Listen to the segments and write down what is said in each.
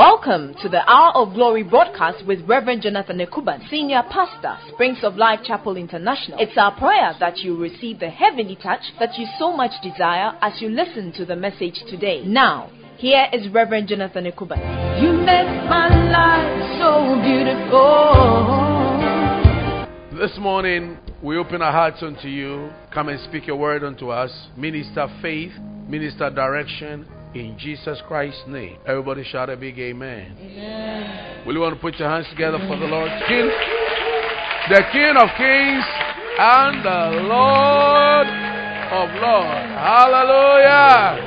Welcome to the Hour of Glory broadcast with Reverend Jonathan Ekuban, Senior Pastor, Springs of Life Chapel International. It's our prayer that you receive the heavenly touch that you so much desire as you listen to the message today. Now, here is Reverend Jonathan Ekuban. You make my life so beautiful. This morning, we open our hearts unto you. Come and speak a word unto us. Minister faith, minister direction, in Jesus Christ's name. Everybody shout a big amen. Amen. Will you want to put your hands together for the Lord? King, the King of Kings and the Lord of Lords. Hallelujah.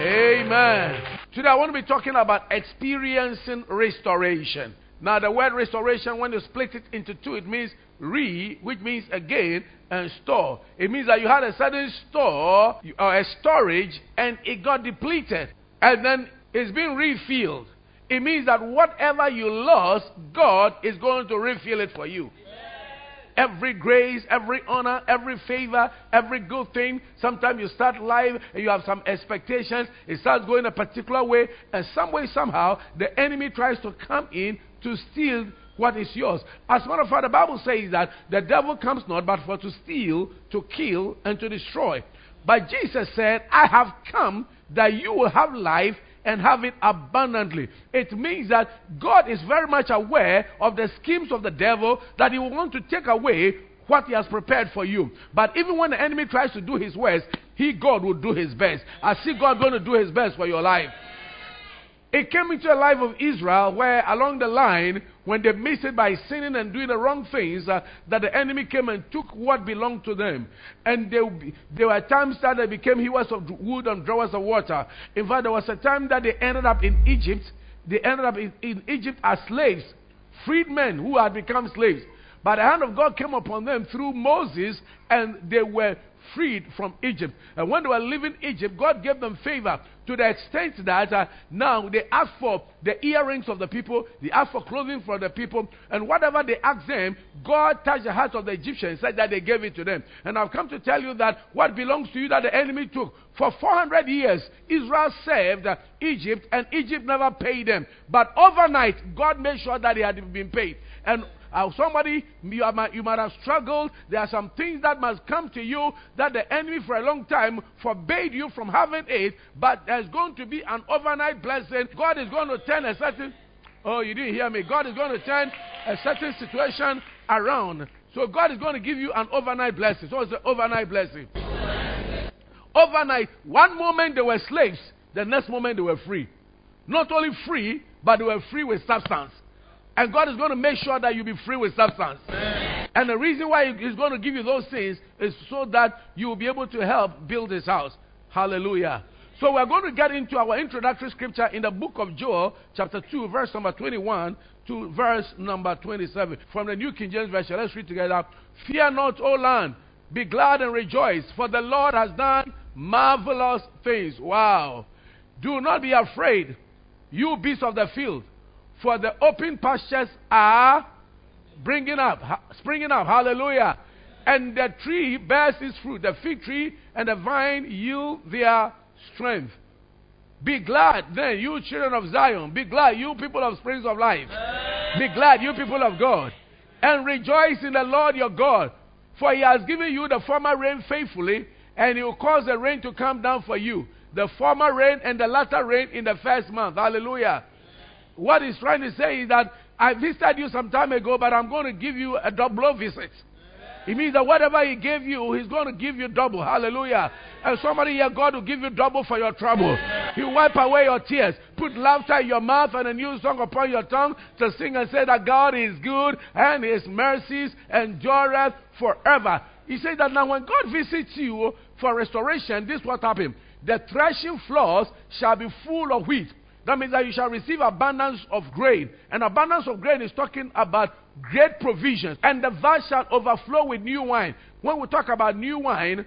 Amen. Today I want to be talking about experiencing restoration. Now, the word restoration, when you split it into two, it means re, which means again, and store. It means that you had a certain store or uh, a storage and it got depleted and then it's been refilled. It means that whatever you lost, God is going to refill it for you. Every grace, every honor, every favor, every good thing. Sometimes you start life and you have some expectations. It starts going a particular way, and some way, somehow, the enemy tries to come in to steal what is yours. As a matter of fact, the Bible says that the devil comes not but for to steal, to kill, and to destroy. But Jesus said, I have come that you will have life and have it abundantly. It means that God is very much aware of the schemes of the devil that he will want to take away what he has prepared for you. But even when the enemy tries to do his worst, he, God, will do his best. I see God going to do his best for your life. It came into the life of Israel where along the line, when they missed it by sinning and doing the wrong things, uh, that the enemy came and took what belonged to them. And they, there were times that they became hewers of wood and drawers of water. In fact, there was a time that they ended up in Egypt. They ended up in, in Egypt as slaves, freedmen who had become slaves. But the hand of God came upon them through Moses, and they were freed from Egypt. And when they were leaving Egypt, God gave them favor to the extent that uh, now they ask for the earrings of the people, they ask for clothing for the people, and whatever they ask them, God touched the hearts of the Egyptians, said that they gave it to them. And I've come to tell you that what belongs to you that the enemy took. For 400 years, Israel served uh, Egypt, and Egypt never paid them. But overnight, God made sure that they had been paid. And uh, somebody, you, you might have struggled. There are some things that must come to you that the enemy for a long time forbade you from having it, but there's going to be an overnight blessing. God is going to turn a certain, oh, you didn't hear me. God is going to turn a certain situation around. So God is going to give you an overnight blessing. So it's an overnight blessing. Overnight, one moment they were slaves, the next moment they were free. Not only free, but they were free with substance. And God is going to make sure that you be free with substance. Amen. And the reason why He's going to give you those things is so that you will be able to help build His house. Hallelujah. So we're going to get into our introductory scripture in the book of Joel, chapter 2, verse number 21 to verse number 27. From the New King James Version, let's read together. Fear not, O land, be glad and rejoice, for the Lord has done marvelous things. Wow. Do not be afraid, you beasts of the field. For the open pastures are bringing up, springing up. Hallelujah. And the tree bears its fruit. The fig tree and the vine yield their strength. Be glad then, you children of Zion. Be glad, you people of springs of life. Be glad, you people of God. And rejoice in the Lord your God. For he has given you the former rain faithfully, and he will cause the rain to come down for you. The former rain and the latter rain in the first month. Hallelujah. What he's trying to say is that I visited you some time ago, but I'm going to give you a double visit. It means that whatever He gave you, He's going to give you double. Hallelujah. And somebody here, God will give you double for your trouble. He'll wipe away your tears, put laughter in your mouth and a new song upon your tongue to sing and say that God is good and His mercies endureth forever. He said that now when God visits you for restoration, this what happened. The threshing floors shall be full of wheat that means that you shall receive abundance of grain. And abundance of grain is talking about great provisions. And the vase shall overflow with new wine. When we talk about new wine,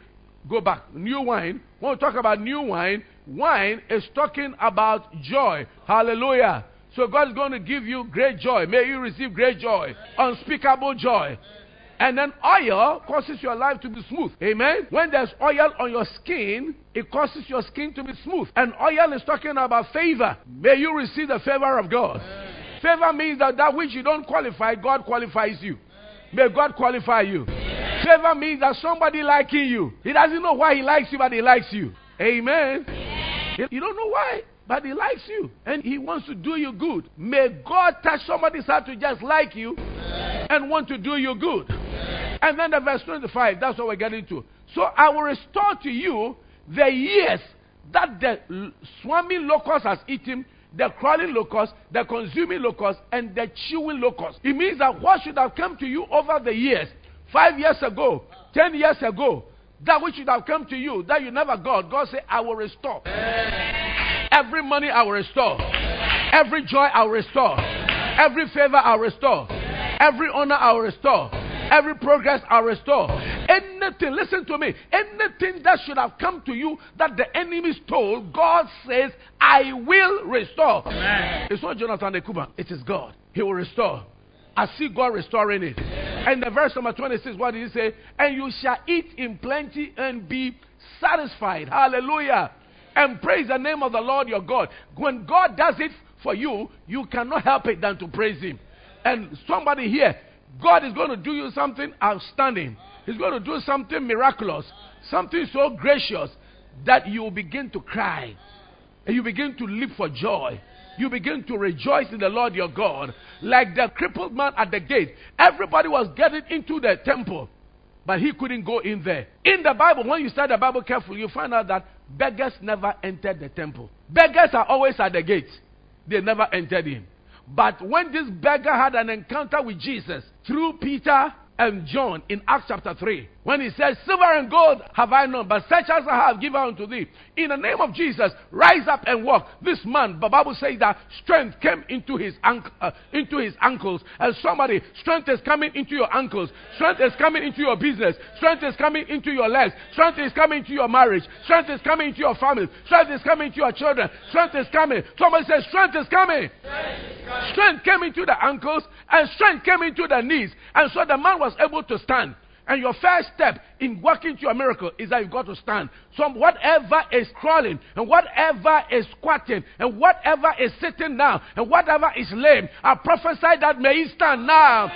go back. New wine. When we talk about new wine, wine is talking about joy. Hallelujah. So God is going to give you great joy. May you receive great joy, unspeakable joy. And then oil causes your life to be smooth. Amen. When there's oil on your skin, it causes your skin to be smooth. And oil is talking about favor. May you receive the favor of God. Favor means that that which you don't qualify, God qualifies you. May God qualify you. Favor means that somebody liking you. He doesn't know why he likes you, but he likes you. Amen. You don't know why, but he likes you. And he wants to do you good. May God touch somebody's heart to just like you and want to do you good. And then the verse 25, that's what we're getting to. So I will restore to you the years that the swarming locust has eaten, the crawling locust, the consuming locust, and the chewing locust. It means that what should have come to you over the years, five years ago, ten years ago, that which should have come to you that you never got, God said, I will restore. Every money I will restore. Every joy I will restore. Every favor I will restore. Every honor I will restore. Every progress I will restore. Anything, listen to me, anything that should have come to you that the enemy stole, God says, I will restore. Amen. It's not Jonathan Ekuban, it is God. He will restore. I see God restoring it. And the verse number 26, what did he say? And you shall eat in plenty and be satisfied. Hallelujah. And praise the name of the Lord your God. When God does it for you, you cannot help it than to praise him. And somebody here, God is going to do you something outstanding. He's going to do something miraculous, something so gracious that you begin to cry and you begin to leap for joy. You begin to rejoice in the Lord your God. Like the crippled man at the gate. Everybody was getting into the temple, but he couldn't go in there. In the Bible, when you study the Bible carefully, you find out that beggars never entered the temple. Beggars are always at the gate, they never entered in. But when this beggar had an encounter with Jesus through Peter and John in Acts chapter 3, when he says, Silver and gold have I none, but such as I have given unto thee. In the name of Jesus, rise up and walk. This man, the Bible says that strength came into his, uh, into his ankles. And somebody, strength is coming into your ankles. Strength is coming into your business. Strength is coming into your legs. Strength is coming into your marriage. Strength is coming into your family. Strength is coming into your children. Strength is coming. Somebody says, Strength is coming. Strength, is coming. strength came into the ankles and strength came into the knees. And so the man was able to stand. And your first step in working to your miracle is that you've got to stand. So whatever is crawling, and whatever is squatting, and whatever is sitting down, and whatever is lame, I prophesy that may it stand now.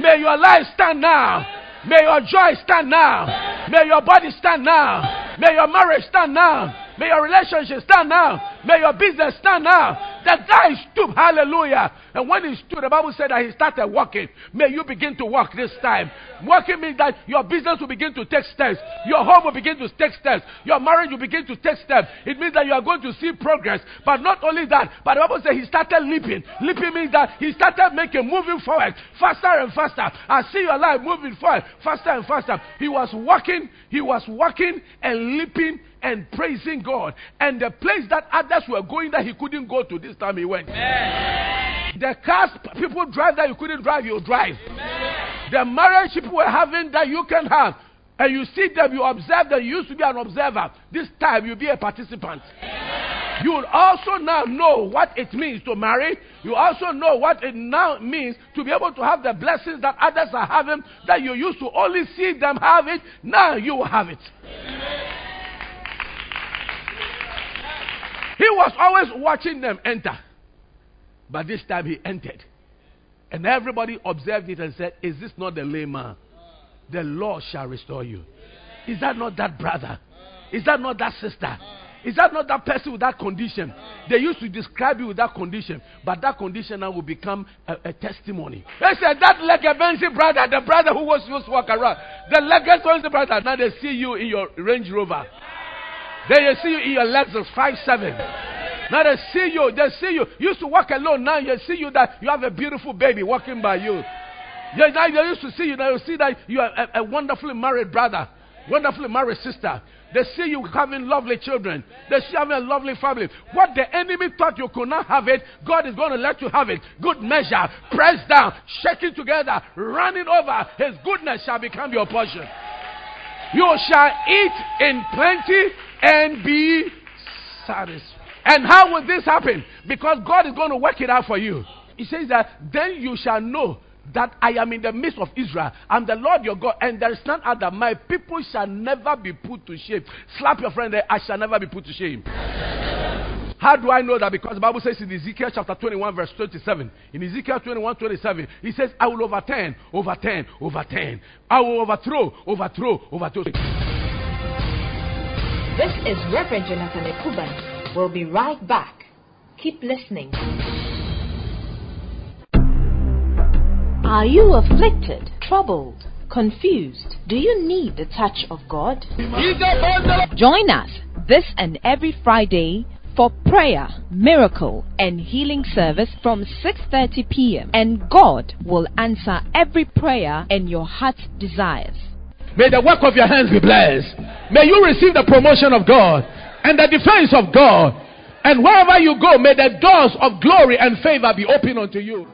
May your life stand now. May your joy stand now. May your body stand now. May your marriage stand now. May your relationship stand now. May your business stand now. The guy stooped. Hallelujah. And when he stood, the Bible said that he started walking. May you begin to walk this time. Walking means that your business will begin to take steps. Your home will begin to take steps. Your marriage will begin to take steps. It means that you are going to see progress. But not only that, but the Bible said he started leaping. Leaping means that he started making, moving forward, faster and faster. I see your life moving forward, faster and faster. He was walking, he was walking and leaping and praising God. And the place that others were going that he couldn't go to, this time he went. Amen. The cars people drive that you couldn't drive, you drive. Amen. The marriage people were having that you can have. And you see them, you observe them, you used to be an observer. This time you'll be a participant. Amen. You will also now know what it means to marry. You also know what it now means to be able to have the blessings that others are having that you used to only see them have it. Now you will have it. He was always watching them enter. But this time he entered. And everybody observed it and said, Is this not the lame man? The Lord shall restore you. Is that not that brother? Is that not that sister? Is that not that person with that condition? They used to describe you with that condition, but that condition now will become a, a testimony. They said that Legabensi brother, the brother who was used to walk around, the Legabensi brother, now they see you in your Range Rover. They see you in your Lexus 57. Now they see you, they see you. You used to walk alone. Now they see you that you have a beautiful baby walking by you. Yeah, now they used to see you. Now you see that you are a, a wonderfully married brother, wonderfully married sister. They see you having lovely children. They see you having a lovely family. What the enemy thought you could not have it, God is going to let you have it. Good measure, pressed down, shaking together, running over. His goodness shall become your portion. You shall eat in plenty and be satisfied. And how will this happen? Because God is going to work it out for you. He says that then you shall know that I am in the midst of Israel. I'm the Lord your God, and there is none other. My people shall never be put to shame. Slap your friend there, I shall never be put to shame. How do I know that? Because the Bible says in Ezekiel chapter 21, verse 27. In Ezekiel 21, 27, he says, I will overturn, overturn, overturn. I will overthrow, overthrow, overthrow. This is Reverend Jonathan Ekuban. We'll be right back. Keep listening. Are you afflicted, troubled, confused? Do you need the touch of God? Join us this and every Friday for prayer, miracle, and healing service from 6:30 p.m. and God will answer every prayer and your heart's desires. May the work of your hands be blessed. May you receive the promotion of God and the defense of God. And wherever you go, may the doors of glory and favor be open unto you.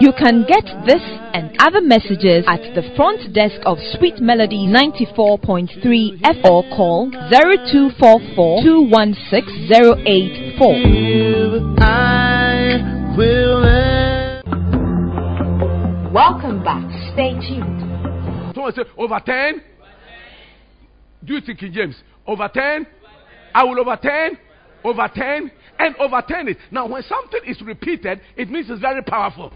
You can get this and other messages at the front desk of Sweet Melody 94.3 F or call 0244 216 Welcome back. Stay tuned. Someone say, overturn. Do you think in James? Over 10? I will over 10? Over 10? and overturn it. Now, when something is repeated, it means it's very powerful.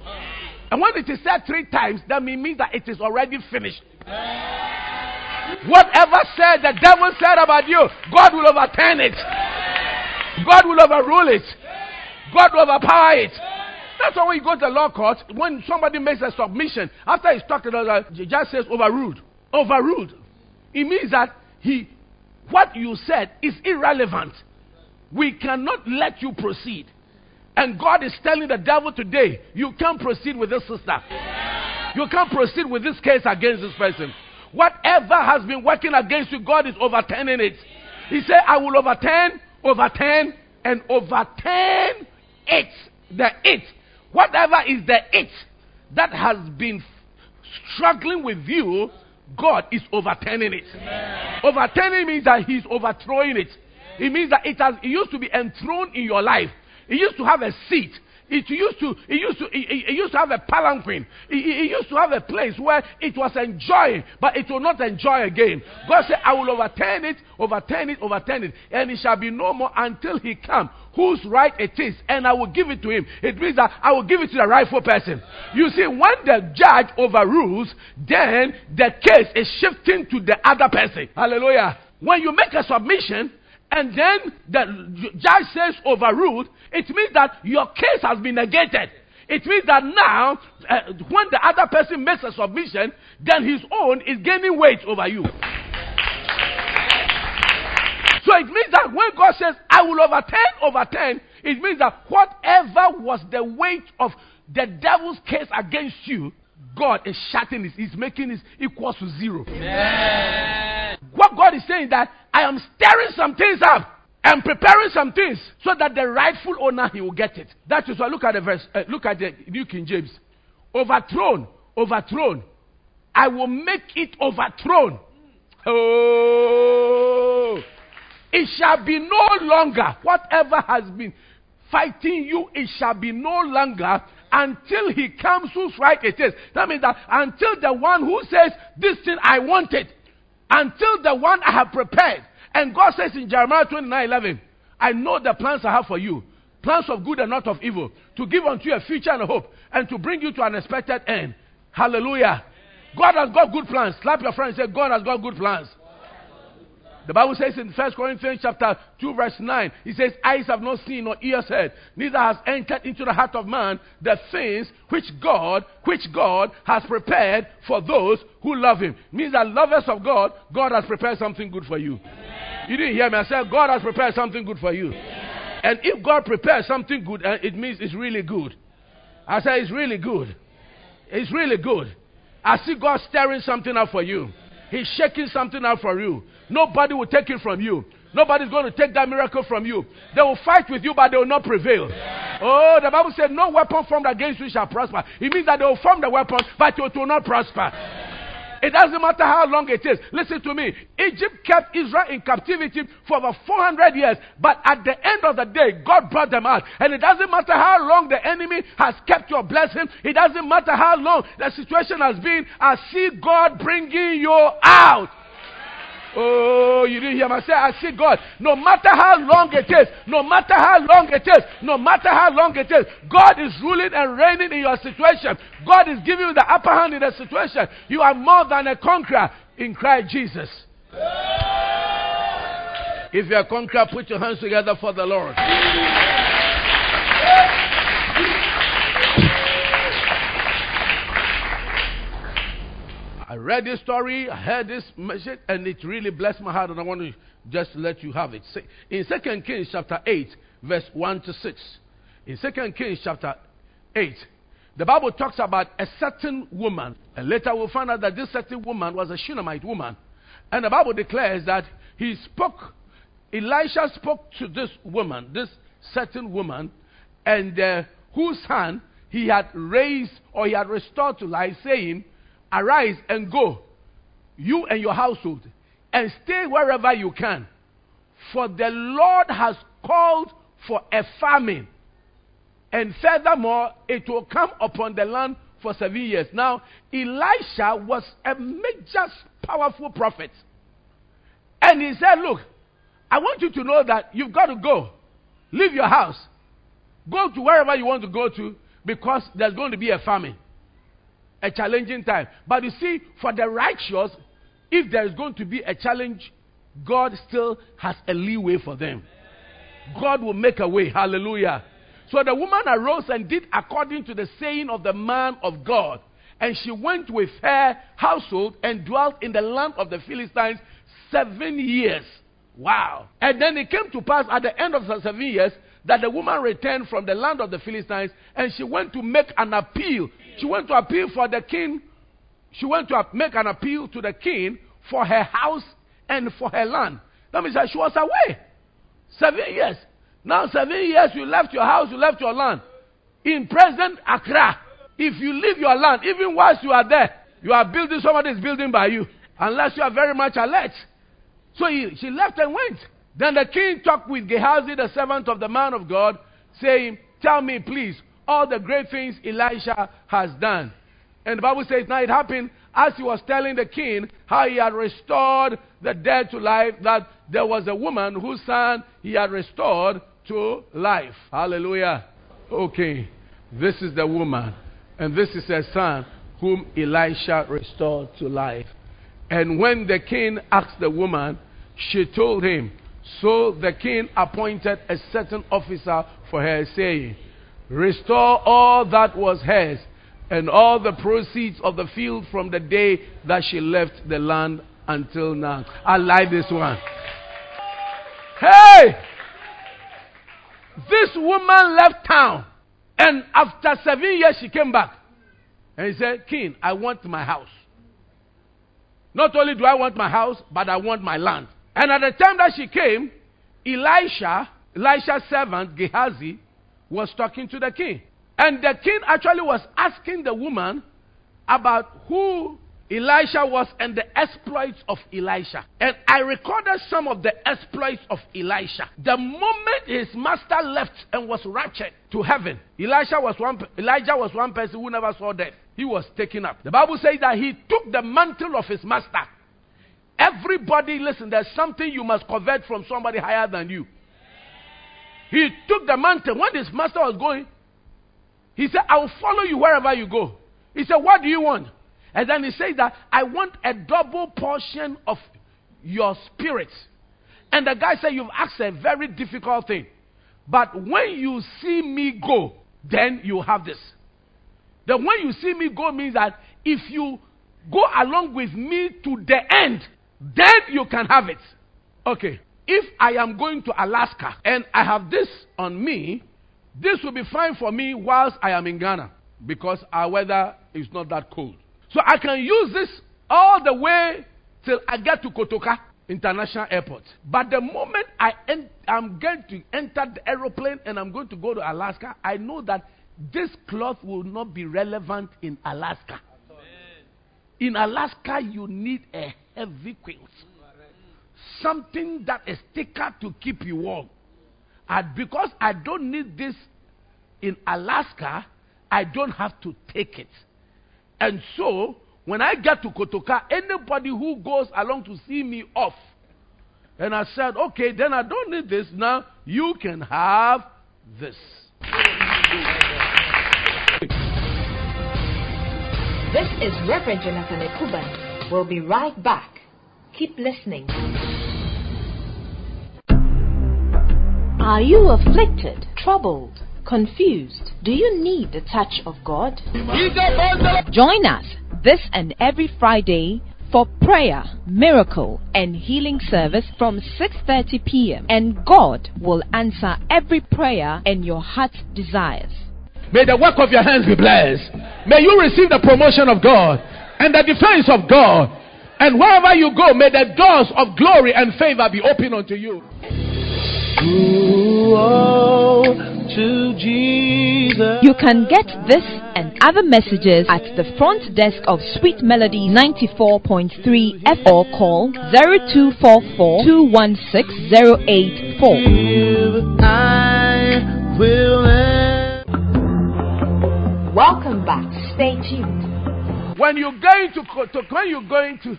And when it is said three times, that means that it is already finished. Whatever said the devil said about you, God will overturn it. God will overrule it. God will overpower it. That's why when you go to the law court, when somebody makes a submission, after he's talked about the judge says overruled. Overruled. It means that he what you said is irrelevant. We cannot let you proceed. And God is telling the devil today, you can't proceed with this sister. You can't proceed with this case against this person. Whatever has been working against you, God is overturning it. He said, I will overturn, overturn, and overturn it. The it. Whatever is the it that has been struggling with you, God is overturning it. Amen. Overturning means that He's overthrowing it. It means that it has it used to be enthroned in your life. It used to have a seat. It used to, it used to, it, it used to have a palanquin. It, it, used to have a place where it was enjoying, but it will not enjoy again. God said, I will overturn it, overturn it, overturn it, and it shall be no more until He come, whose right it is, and I will give it to Him. It means that I will give it to the rightful person. You see, when the judge overrules, then the case is shifting to the other person. Hallelujah. When you make a submission, and then the judge says overruled, it means that your case has been negated. It means that now, uh, when the other person makes a submission, then his own is gaining weight over you. So it means that when God says, I will overturn, overturn, it means that whatever was the weight of the devil's case against you, God is shutting it. He's making it equal to zero. Amen. What God is saying that I am stirring some things up and preparing some things so that the rightful owner he will get it. That is why look at the verse. Uh, look at the New King James. Overthrown, overthrown. I will make it overthrown. Oh, it shall be no longer whatever has been fighting you. It shall be no longer until he comes whose right it is. That means that until the one who says, This thing I wanted, until the one I have prepared. And God says in Jeremiah 29 11, I know the plans I have for you plans of good and not of evil, to give unto you a future and a hope, and to bring you to an expected end. Hallelujah. God has got good plans. Slap your friend and say, God has got good plans. The Bible says in 1 Corinthians chapter 2 verse 9, it says, Eyes have not seen nor ears heard, neither has entered into the heart of man the things which God, which God has prepared for those who love him. It means that lovers of God, God has prepared something good for you. You didn't hear me. I said God has prepared something good for you. And if God prepares something good, uh, it means it's really good. I said it's really good. It's really good. I see God stirring something up for you. He's shaking something out for you. Nobody will take it from you. Nobody's going to take that miracle from you. They will fight with you, but they will not prevail. Oh, the Bible said, No weapon formed against you shall prosper. It means that they will form the weapon, but it will not prosper. It doesn't matter how long it is. Listen to me. Egypt kept Israel in captivity for over 400 years, but at the end of the day, God brought them out. And it doesn't matter how long the enemy has kept your blessing, it doesn't matter how long the situation has been, I see God bringing you out. Oh, you didn't hear me say, I see God. No matter how long it is, no matter how long it is, no matter how long it is, God is ruling and reigning in your situation. God is giving you the upper hand in the situation. You are more than a conqueror in Christ Jesus. If you're a conqueror, put your hands together for the Lord. I read this story, I heard this message, and it really blessed my heart, and I want to just let you have it. In 2 Kings chapter 8, verse 1 to 6, in 2 Kings chapter 8, the Bible talks about a certain woman, and later we'll find out that this certain woman was a Shunammite woman. And the Bible declares that he spoke, Elisha spoke to this woman, this certain woman, and uh, whose son he had raised or he had restored to life, saying, Arise and go, you and your household, and stay wherever you can. For the Lord has called for a famine. And furthermore, it will come upon the land for seven years. Now, Elisha was a major, powerful prophet. And he said, Look, I want you to know that you've got to go. Leave your house. Go to wherever you want to go to because there's going to be a famine a challenging time. But you see, for the righteous, if there is going to be a challenge, God still has a leeway for them. God will make a way. Hallelujah. So the woman arose and did according to the saying of the man of God. And she went with her household and dwelt in the land of the Philistines seven years. Wow. And then it came to pass at the end of the seven years that the woman returned from the land of the Philistines and she went to make an appeal. She went to appeal for the king. She went to make an appeal to the king for her house and for her land. That means that she was away. Seven years. Now, seven years you left your house, you left your land. In present Accra, if you leave your land, even whilst you are there, you are building, somebody is building by you. Unless you are very much alert. So he, she left and went. Then the king talked with Gehazi, the servant of the man of God, saying, Tell me, please, all the great things Elisha has done. And the Bible says, Now it happened as he was telling the king how he had restored the dead to life, that there was a woman whose son he had restored to life. Hallelujah. Okay, this is the woman, and this is her son whom Elisha restored to life. And when the king asked the woman, she told him, so the king appointed a certain officer for her, saying, Restore all that was hers, and all the proceeds of the field from the day that she left the land until now. I like this one. Hey! This woman left town, and after seven years, she came back. And he said, King, I want my house. Not only do I want my house, but I want my land. And at the time that she came, Elisha, Elisha's servant Gehazi, was talking to the king. And the king actually was asking the woman about who Elisha was and the exploits of Elisha. And I recorded some of the exploits of Elisha. The moment his master left and was raptured to heaven, Elisha was one, Elijah was one person who never saw death. He was taken up. The Bible says that he took the mantle of his master Everybody, listen, there's something you must covet from somebody higher than you. He took the mountain. When his master was going, he said, I will follow you wherever you go. He said, What do you want? And then he said that I want a double portion of your spirit. And the guy said, You've asked a very difficult thing. But when you see me go, then you have this. The when you see me go means that if you go along with me to the end, then you can have it. Okay. If I am going to Alaska and I have this on me, this will be fine for me whilst I am in Ghana because our weather is not that cold. So I can use this all the way till I get to Kotoka International Airport. But the moment I I'm going to enter the aeroplane and I'm going to go to Alaska, I know that this cloth will not be relevant in Alaska. In Alaska, you need a heavy quilt. Something that is thicker to keep you warm. And because I don't need this in Alaska, I don't have to take it. And so, when I get to Kotoka, anybody who goes along to see me off, and I said, okay, then I don't need this. Now you can have this. This is Reverend Jonathan Ekuban. We'll be right back. Keep listening. Are you afflicted, troubled, confused? Do you need the touch of God? Join us this and every Friday for prayer, miracle, and healing service from 6:30 p.m. and God will answer every prayer and your heart's desires. May the work of your hands be blessed. May you receive the promotion of God and the defense of God. And wherever you go, may the doors of glory and favor be open unto you. You can get this and other messages at the front desk of Sweet Melody 94.3 F or call 0244 216 084. Welcome back. Stay tuned. When you're going to, to when you're going to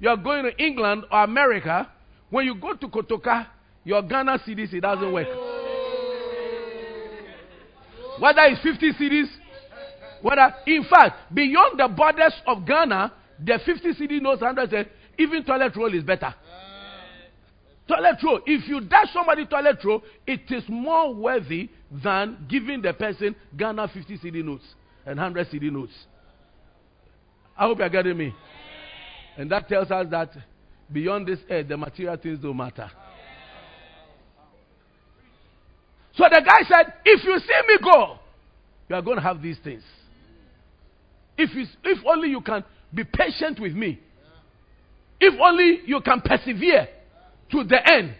you're going to England or America, when you go to Kotoka, your Ghana cedis, it doesn't work. Whether it's 50 cedis, whether, in fact, beyond the borders of Ghana, the 50 cedi notes, 100 cedis, even toilet roll is better. Toilet roll. If you dash somebody toilet roll, it is more worthy than giving the person Ghana 50 cedi notes and 100 cedi notes. I hope you're getting me. And that tells us that beyond this earth, the material things don't matter. So the guy said, If you see me go, you are going to have these things. If, you, if only you can be patient with me, if only you can persevere to the end,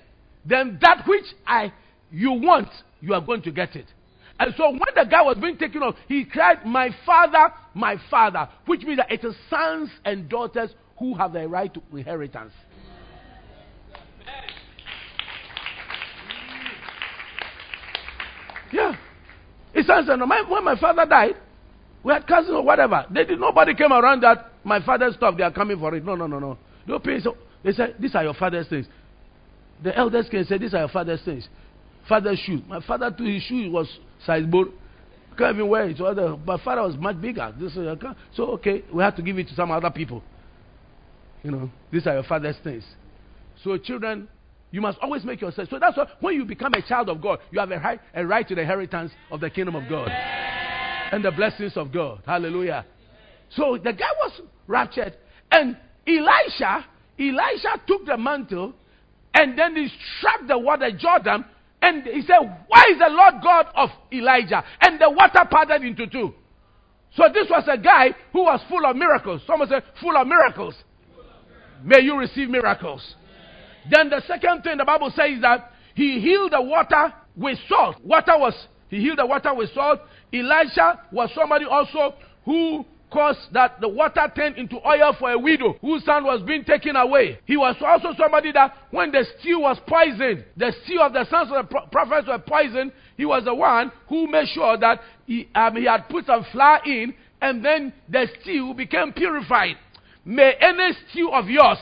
then that which I you want, you are going to get it. And so when the guy was being taken off, he cried, My father, my father, which means that it is sons and daughters who have the right to inheritance. Yeah. It's answer. When my father died, we had cousins or whatever. They did nobody came around that my father's stuff, they are coming for it. No, no, no, no. No. So they said, These are your father's things. The elders and said, These are your father's things. Father's shoe. My father too, his shoe was size board. Can't even wear it. So other, my father was much bigger. This, so okay, we have to give it to some other people. You know, these are your father's things. So children, you must always make yourself. So that's why when you become a child of God, you have a right, a right to the inheritance of the kingdom of God and the blessings of God. Hallelujah. So the guy was raptured, and Elisha, Elisha took the mantle, and then he struck the water Jordan, and he said, "Why is the Lord God of Elijah?" And the water parted into two. So this was a guy who was full of miracles. Someone said, "Full of miracles." May you receive miracles. Then the second thing the Bible says that he healed the water with salt. Water was, he healed the water with salt. Elisha was somebody also who caused that the water turned into oil for a widow whose son was being taken away. He was also somebody that when the stew was poisoned, the stew of the sons of the pro- prophets were poisoned, he was the one who made sure that he, um, he had put some flour in and then the stew became purified. May any stew of yours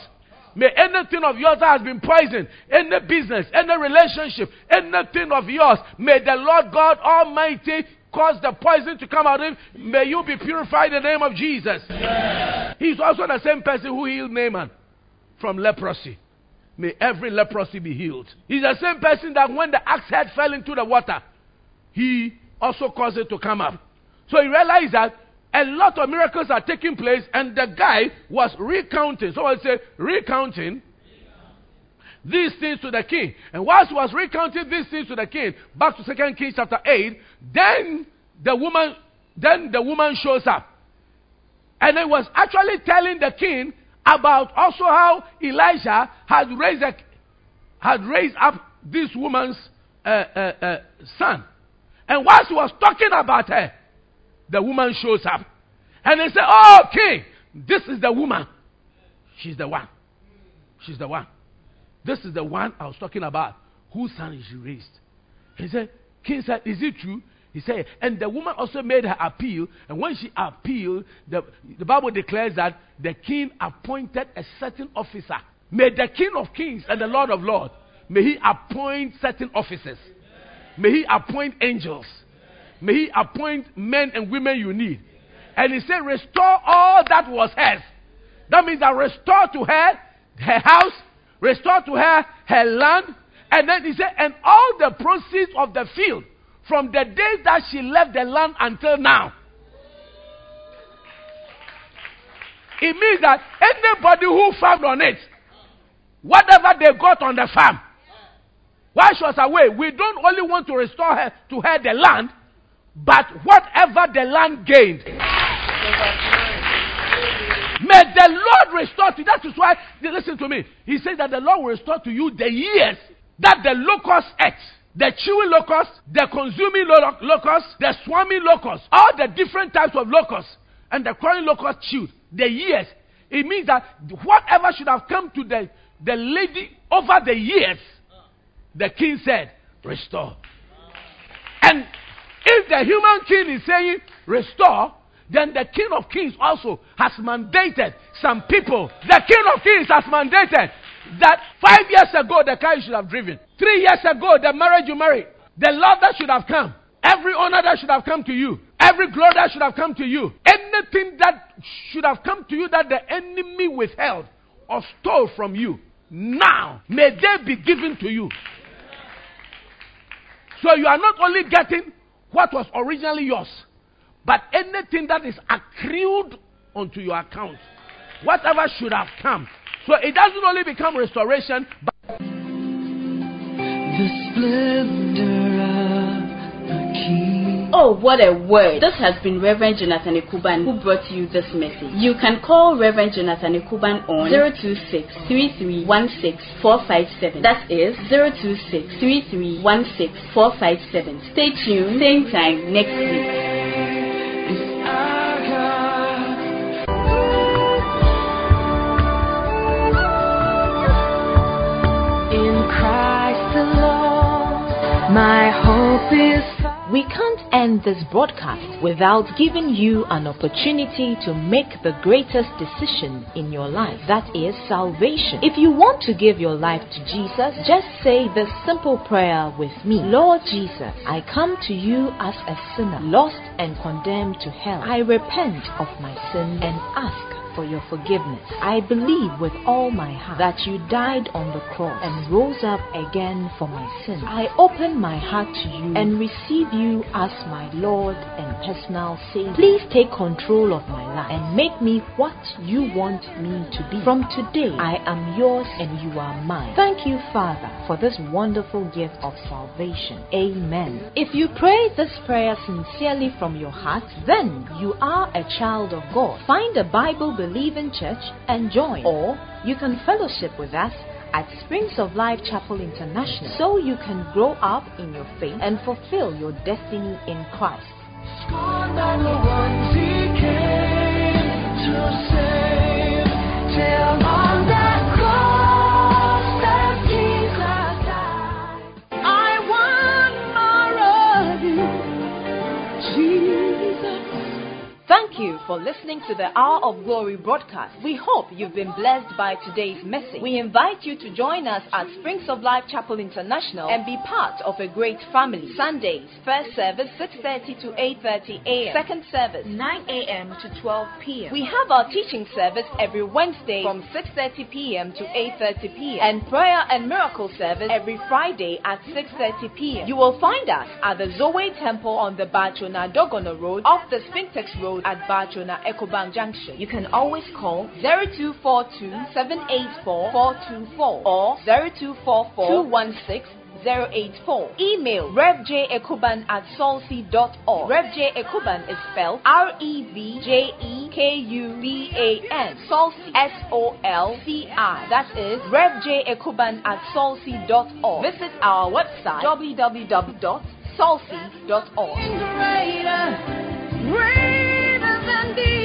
May anything of yours that has been poisoned, any business, any relationship, anything of yours, may the Lord God Almighty cause the poison to come out of him. May you be purified in the name of Jesus. He's also the same person who healed Naaman from leprosy. May every leprosy be healed. He's the same person that when the axe head fell into the water, he also caused it to come up. So he realized that a lot of miracles are taking place, and the guy was recounting. Someone say, recounting these things to the king. And whilst he was recounting these things to the king, back to Second Kings chapter 8, then the woman then the woman shows up. And it was actually telling the king about also how Elijah had raised a, had raised up this woman's uh, uh, uh, son. And whilst he was talking about her, the woman shows up. And they say, Oh, king, This is the woman. She's the one. She's the one. This is the one I was talking about. Whose son is she raised? He said, King said, Is it true? He said, and the woman also made her appeal. And when she appealed, the, the Bible declares that the king appointed a certain officer. May the King of Kings and the Lord of Lords, may he appoint certain officers. May he appoint angels. May he appoint men and women you need. And he said, Restore all that was hers. That means that restore to her her house, restore to her her land. And then he said, And all the proceeds of the field from the day that she left the land until now. It means that anybody who farmed on it, whatever they got on the farm, while she was away, we don't only want to restore her to her the land, but whatever the land gained. May the Lord restore to you. That is why, listen to me. He says that the Lord will restore to you the years that the locust ate. The chewing locust, the consuming lo- locust, the swarming locust, all the different types of locusts, and the crawling locust chewed. The years. It means that whatever should have come to the, the lady over the years, the king said, restore. And if the human king is saying, restore, then the King of Kings also has mandated some people. The King of Kings has mandated that five years ago the car you should have driven, three years ago the marriage you married, the love that should have come, every honor that should have come to you, every glory that should have come to you, anything that should have come to you that the enemy withheld or stole from you, now may they be given to you. So you are not only getting what was originally yours, but anything that is accrued onto your account, whatever should have come. So it doesn't only become restoration, but The splendor. Oh, what a word. This has been Reverend Jonathan Ekuban who brought you this message. You can call Reverend Jonathan Ekuban on 026 457 That is 026 457 Stay tuned, same time next week. my hope is. We can't end this broadcast without giving you an opportunity to make the greatest decision in your life that is salvation. If you want to give your life to Jesus, just say this simple prayer with me Lord Jesus, I come to you as a sinner, lost and condemned to hell. I repent of my sin and ask for your forgiveness. I believe with all my heart that you died on the cross and rose up again for my sins. I open my heart to you and receive you as my Lord and personal Savior. Please take control of my life and make me what you want me to be. From today, I am yours and you are mine. Thank you, Father, for this wonderful gift of salvation. Amen. If you pray this prayer sincerely from your heart, then you are a child of God. Find a Bible believing church and join, or you can fellowship with us at Springs of Life Chapel International so you can grow up in your faith and fulfill your destiny in Christ. For listening to the Hour of Glory broadcast. We hope you've been blessed by today's message. We invite you to join us at Springs of Life Chapel International and be part of a great family. Sundays, first service 6:30 to 8:30 a.m. Second service 9 a.m. to 12 p.m. We have our teaching service every Wednesday from 6:30 p.m. to 8:30 p.m. and prayer and miracle service every Friday at 6:30 p.m. You will find us at the Zoe Temple on the Baatsona Dogono Road off the Spintex Road at Baatsona Ecobank Junction. You can always call 0242 784 424 or 0244 216 084. Email revjekuban at solci.org. Revj Ekuban is spelled R E V J E K U B A N. Solci S O L C I. That is revjekuban at solci.org. Visit our website greater. Sunday.